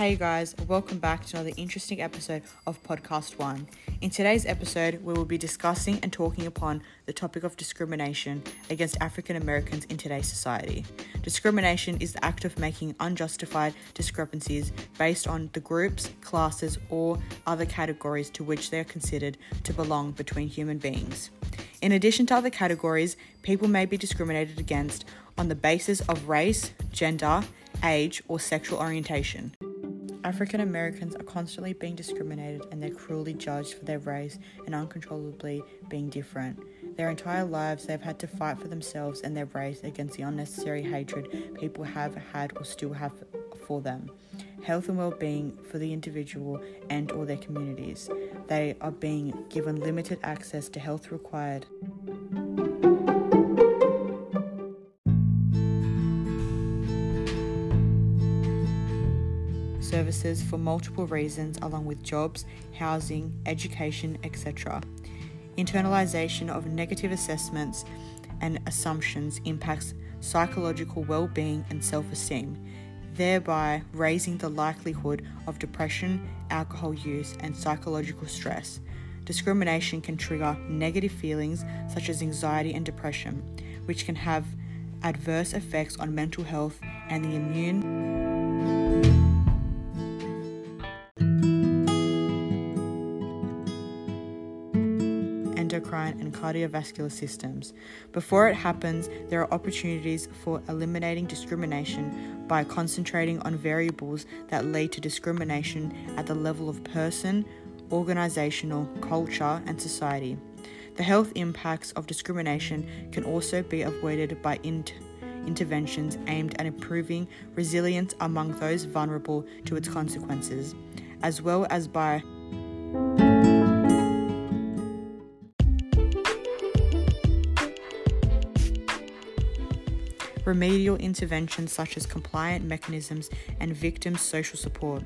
Hey guys, welcome back to another interesting episode of Podcast One. In today's episode, we will be discussing and talking upon the topic of discrimination against African Americans in today's society. Discrimination is the act of making unjustified discrepancies based on the groups, classes, or other categories to which they are considered to belong between human beings. In addition to other categories, people may be discriminated against on the basis of race, gender, age, or sexual orientation. African Americans are constantly being discriminated and they're cruelly judged for their race and uncontrollably being different. Their entire lives, they've had to fight for themselves and their race against the unnecessary hatred people have had or still have for them. Health and well-being for the individual and or their communities. They are being given limited access to health required services for multiple reasons, along with jobs, housing, education, etc. Internalization of negative assessments and assumptions impacts psychological well being and self esteem, thereby raising the likelihood of depression, alcohol use, and psychological stress. Discrimination can trigger negative feelings such as anxiety and depression, which can have adverse effects on mental health and the immune. Endocrine, and cardiovascular systems. Before it happens, there are opportunities for eliminating discrimination by concentrating on variables that lead to discrimination at the level of person, organizational, culture, and society. The health impacts of discrimination can also be avoided by int- interventions aimed at improving resilience among those vulnerable to its consequences, as well as by remedial interventions such as compliant mechanisms and victim social support.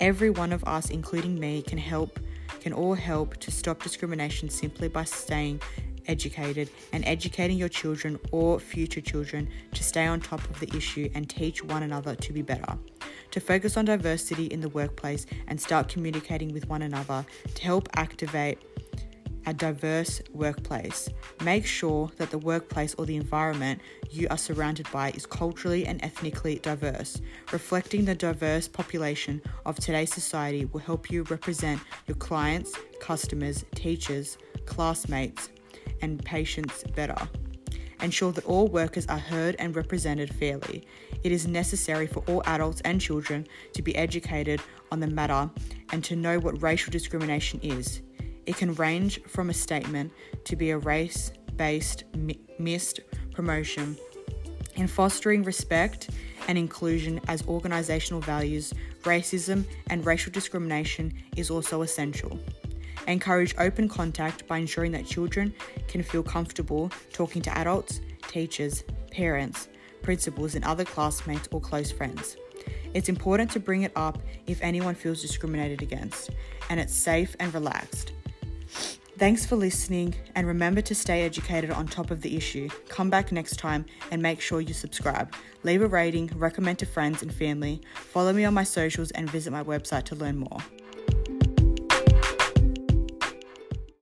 Every one of us, including me, can help can all help to stop discrimination simply by staying educated and educating your children or future children to stay on top of the issue and teach one another to be better. To focus on diversity in the workplace and start communicating with one another to help activate a diverse workplace. Make sure that the workplace or the environment you are surrounded by is culturally and ethnically diverse. Reflecting the diverse population of today's society will help you represent your clients, customers, teachers, classmates, and patients better. Ensure that all workers are heard and represented fairly. It is necessary for all adults and children to be educated on the matter and to know what racial discrimination is. It can range from a statement to be a race based missed promotion. In fostering respect and inclusion as organisational values, racism and racial discrimination is also essential. Encourage open contact by ensuring that children can feel comfortable talking to adults, teachers, parents, principals, and other classmates or close friends. It's important to bring it up if anyone feels discriminated against, and it's safe and relaxed. Thanks for listening, and remember to stay educated on top of the issue. Come back next time and make sure you subscribe. Leave a rating, recommend to friends and family, follow me on my socials, and visit my website to learn more.